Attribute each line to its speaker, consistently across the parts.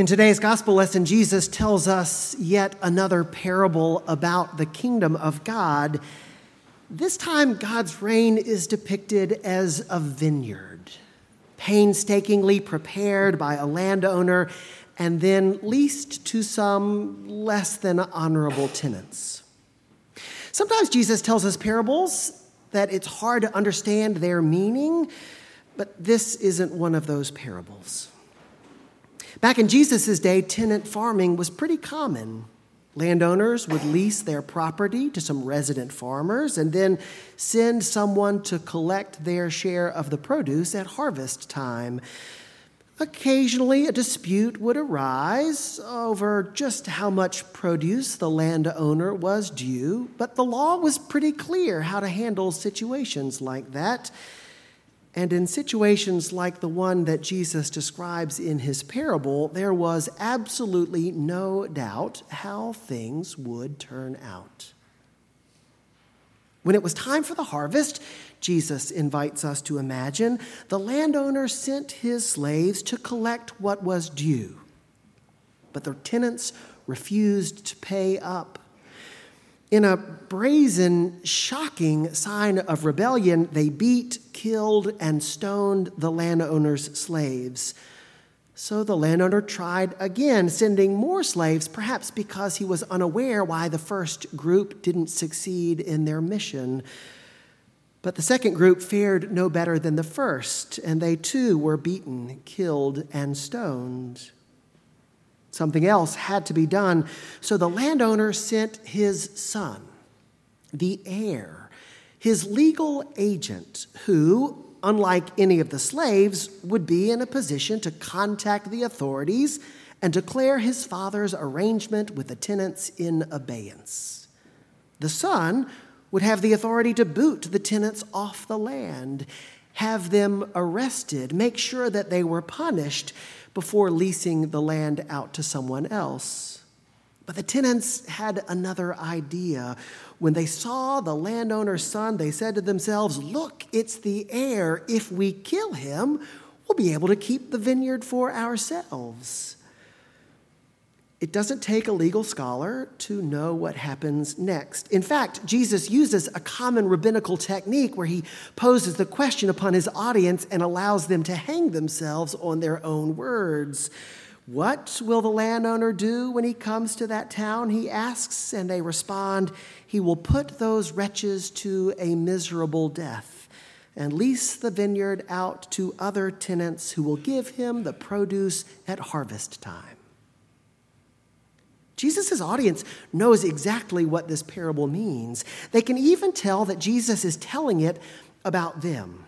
Speaker 1: In today's gospel lesson, Jesus tells us yet another parable about the kingdom of God. This time, God's reign is depicted as a vineyard, painstakingly prepared by a landowner and then leased to some less than honorable tenants. Sometimes Jesus tells us parables that it's hard to understand their meaning, but this isn't one of those parables. Back in Jesus' day, tenant farming was pretty common. Landowners would lease their property to some resident farmers and then send someone to collect their share of the produce at harvest time. Occasionally, a dispute would arise over just how much produce the landowner was due, but the law was pretty clear how to handle situations like that. And in situations like the one that Jesus describes in his parable, there was absolutely no doubt how things would turn out. When it was time for the harvest, Jesus invites us to imagine, the landowner sent his slaves to collect what was due. But the tenants refused to pay up. In a brazen, shocking sign of rebellion, they beat, killed, and stoned the landowner's slaves. So the landowner tried again, sending more slaves, perhaps because he was unaware why the first group didn't succeed in their mission. But the second group fared no better than the first, and they too were beaten, killed, and stoned. Something else had to be done. So the landowner sent his son, the heir, his legal agent, who, unlike any of the slaves, would be in a position to contact the authorities and declare his father's arrangement with the tenants in abeyance. The son would have the authority to boot the tenants off the land, have them arrested, make sure that they were punished, before leasing the land out to someone else. But the tenants had another idea. When they saw the landowner's son, they said to themselves, Look, it's the heir. If we kill him, we'll be able to keep the vineyard for ourselves. It doesn't take a legal scholar to know what happens next. In fact, Jesus uses a common rabbinical technique where he poses the question upon his audience and allows them to hang themselves on their own words. What will the landowner do when he comes to that town? He asks, and they respond, He will put those wretches to a miserable death and lease the vineyard out to other tenants who will give him the produce at harvest time. Jesus' audience knows exactly what this parable means. They can even tell that Jesus is telling it about them.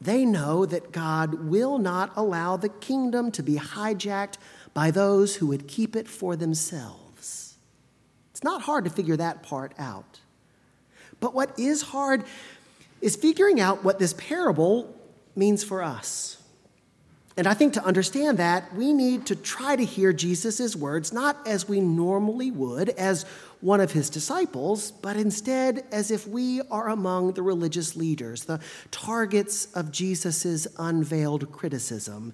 Speaker 1: They know that God will not allow the kingdom to be hijacked by those who would keep it for themselves. It's not hard to figure that part out. But what is hard is figuring out what this parable means for us. And I think to understand that, we need to try to hear Jesus' words not as we normally would, as one of his disciples, but instead as if we are among the religious leaders, the targets of Jesus' unveiled criticism.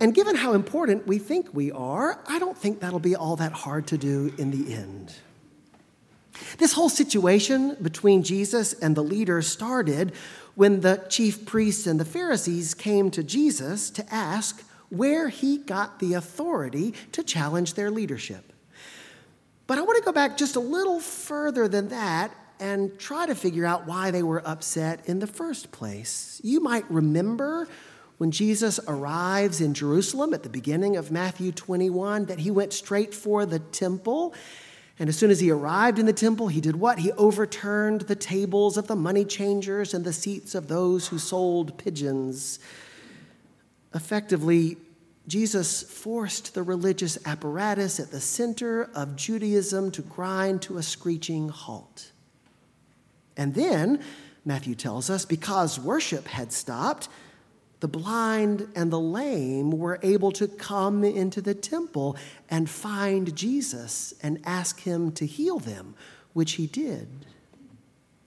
Speaker 1: And given how important we think we are, I don't think that'll be all that hard to do in the end. This whole situation between Jesus and the leaders started when the chief priests and the Pharisees came to Jesus to ask where he got the authority to challenge their leadership. But I want to go back just a little further than that and try to figure out why they were upset in the first place. You might remember when Jesus arrives in Jerusalem at the beginning of Matthew 21 that he went straight for the temple and as soon as he arrived in the temple, he did what? He overturned the tables of the money changers and the seats of those who sold pigeons. Effectively, Jesus forced the religious apparatus at the center of Judaism to grind to a screeching halt. And then, Matthew tells us, because worship had stopped, the blind and the lame were able to come into the temple and find Jesus and ask him to heal them, which he did.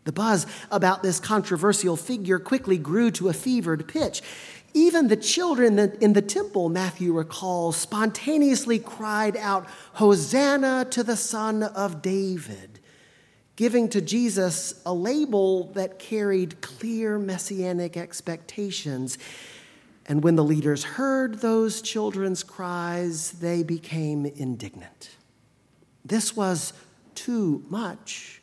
Speaker 1: The buzz about this controversial figure quickly grew to a fevered pitch. Even the children in the temple, Matthew recalls, spontaneously cried out, Hosanna to the Son of David, giving to Jesus a label that carried clear messianic expectations. And when the leaders heard those children's cries, they became indignant. This was too much.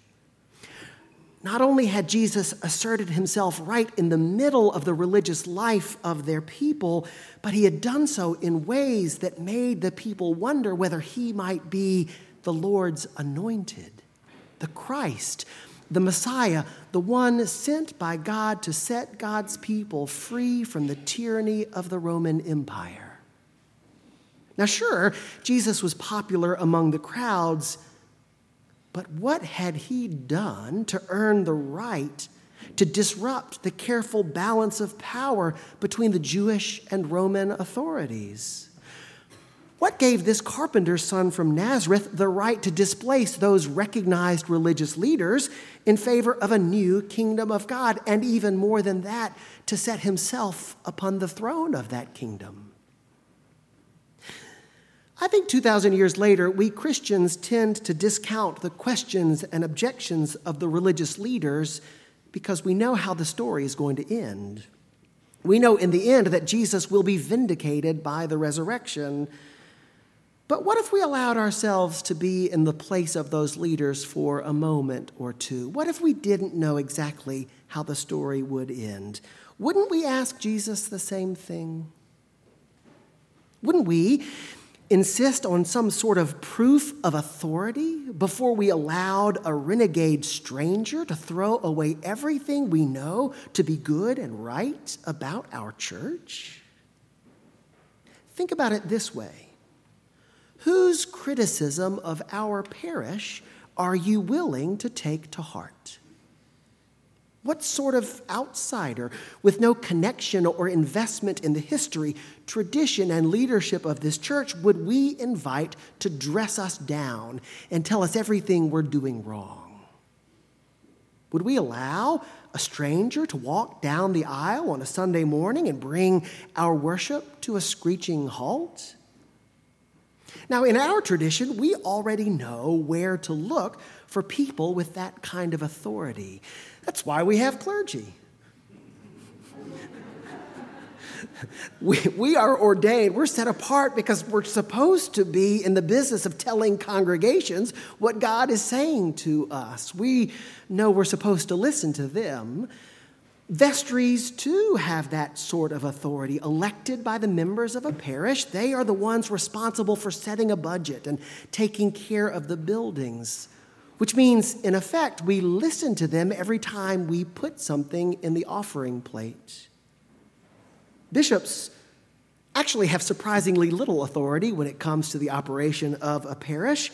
Speaker 1: Not only had Jesus asserted himself right in the middle of the religious life of their people, but he had done so in ways that made the people wonder whether he might be the Lord's anointed, the Christ, the Messiah, the one sent by God to set God's people free from the tyranny of the Roman Empire. Now, sure, Jesus was popular among the crowds but what had he done to earn the right to disrupt the careful balance of power between the Jewish and Roman authorities? What gave this carpenter's son from Nazareth the right to displace those recognized religious leaders in favor of a new kingdom of God, and even more than that, to set himself upon the throne of that kingdom? I think 2,000 years later, we Christians tend to discount the questions and objections of the religious leaders because we know how the story is going to end. We know in the end that Jesus will be vindicated by the resurrection. But what if we allowed ourselves to be in the place of those leaders for a moment or two? What if we didn't know exactly how the story would end? Wouldn't we ask Jesus the same thing? Wouldn't we insist on some sort of proof of authority before we allowed a renegade stranger to throw away everything we know to be good and right about our church? Think about it this way Whose criticism of our parish are you willing to take to heart? What sort of outsider with no connection or investment in the history, tradition, and leadership of this church would we invite to dress us down and tell us everything we're doing wrong? Would we allow a stranger to walk down the aisle on a Sunday morning and bring our worship to a screeching halt? Now, in our tradition, we already know where to look for people with that kind of authority. That's why we have clergy. we, we are ordained, we're set apart because we're supposed to be in the business of telling congregations what God is saying to us. We know we're supposed to listen to them. Vestries, too, have that sort of authority. Elected by the members of a parish, they are the ones responsible for setting a budget and taking care of the buildings, which means, in effect, we listen to them every time we put something in the offering plate. Bishops actually have surprisingly little authority when it comes to the operation of a parish.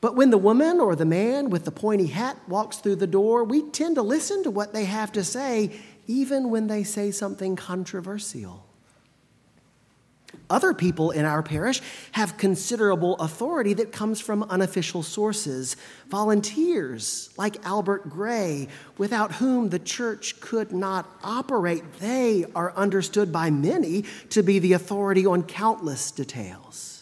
Speaker 1: But when the woman or the man with the pointy hat walks through the door, we tend to listen to what they have to say, even when they say something controversial. Other people in our parish have considerable authority that comes from unofficial sources. Volunteers like Albert Gray, without whom the church could not operate, they are understood by many to be the authority on countless details.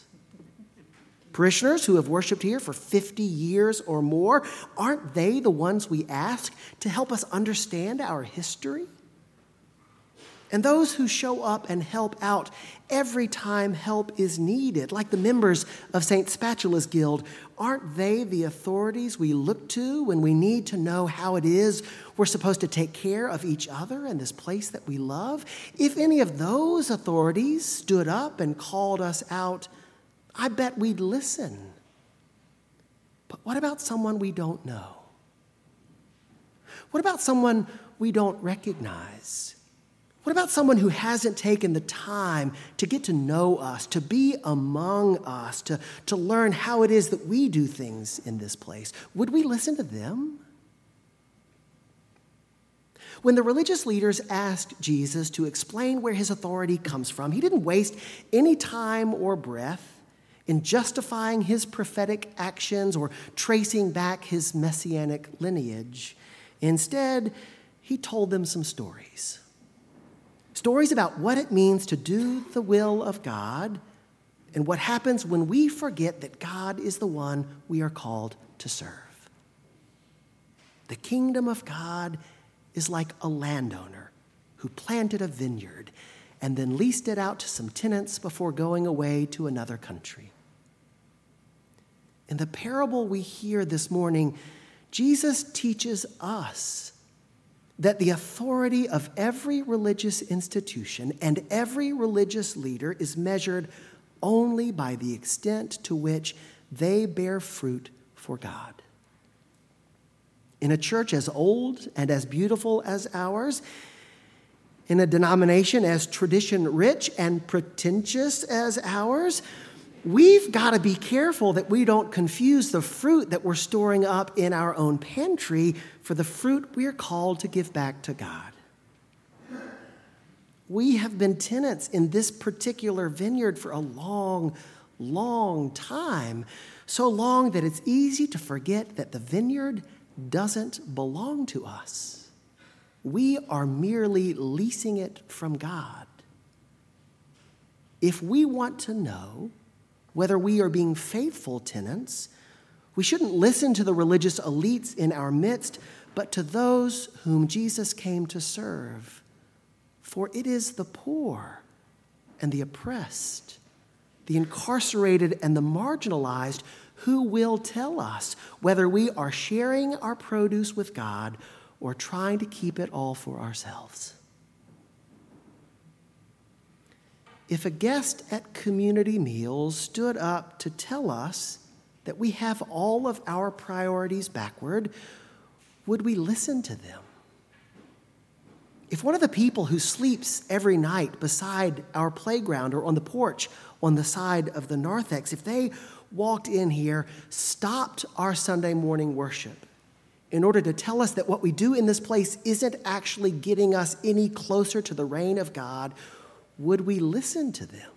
Speaker 1: Parishioners who have worshiped here for 50 years or more, aren't they the ones we ask to help us understand our history? And those who show up and help out every time help is needed, like the members of St. Spatula's Guild, aren't they the authorities we look to when we need to know how it is we're supposed to take care of each other and this place that we love? If any of those authorities stood up and called us out, I bet we'd listen. But what about someone we don't know? What about someone we don't recognize? What about someone who hasn't taken the time to get to know us, to be among us, to, to learn how it is that we do things in this place? Would we listen to them? When the religious leaders asked Jesus to explain where his authority comes from, he didn't waste any time or breath in justifying his prophetic actions or tracing back his messianic lineage. Instead, he told them some stories. Stories about what it means to do the will of God and what happens when we forget that God is the one we are called to serve. The kingdom of God is like a landowner who planted a vineyard and then leased it out to some tenants before going away to another country. In the parable we hear this morning, Jesus teaches us that the authority of every religious institution and every religious leader is measured only by the extent to which they bear fruit for God. In a church as old and as beautiful as ours, in a denomination as tradition rich and pretentious as ours, we've got to be careful that we don't confuse the fruit that we're storing up in our own pantry for the fruit we're called to give back to God. We have been tenants in this particular vineyard for a long, long time, so long that it's easy to forget that the vineyard doesn't belong to us. We are merely leasing it from God. If we want to know whether we are being faithful tenants, we shouldn't listen to the religious elites in our midst, but to those whom Jesus came to serve. For it is the poor and the oppressed, the incarcerated and the marginalized who will tell us whether we are sharing our produce with God or trying to keep it all for ourselves. If a guest at community meals stood up to tell us that we have all of our priorities backward, would we listen to them? If one of the people who sleeps every night beside our playground or on the porch on the side of the narthex, if they walked in here, stopped our Sunday morning worship in order to tell us that what we do in this place isn't actually getting us any closer to the reign of God, would we listen to them?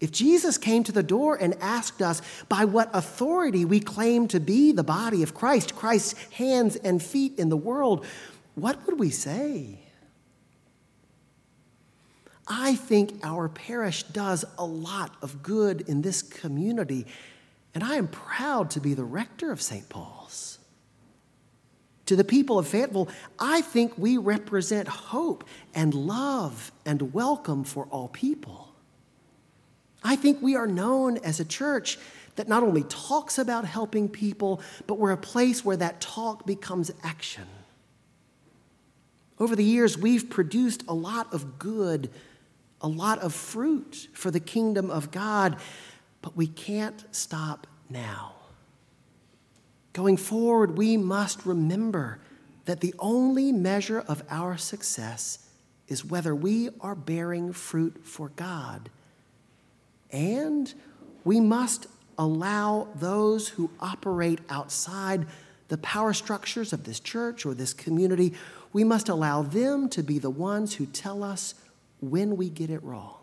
Speaker 1: If Jesus came to the door and asked us by what authority we claim to be the body of Christ, Christ's hands and feet in the world, what would we say? I think our parish does a lot of good in this community, and I am proud to be the rector of St. Paul's to the people of Fayetteville, I think we represent hope and love and welcome for all people. I think we are known as a church that not only talks about helping people, but we're a place where that talk becomes action. Over the years, we've produced a lot of good, a lot of fruit for the kingdom of God, but we can't stop now. Going forward, we must remember that the only measure of our success is whether we are bearing fruit for God. And we must allow those who operate outside the power structures of this church or this community, we must allow them to be the ones who tell us when we get it wrong.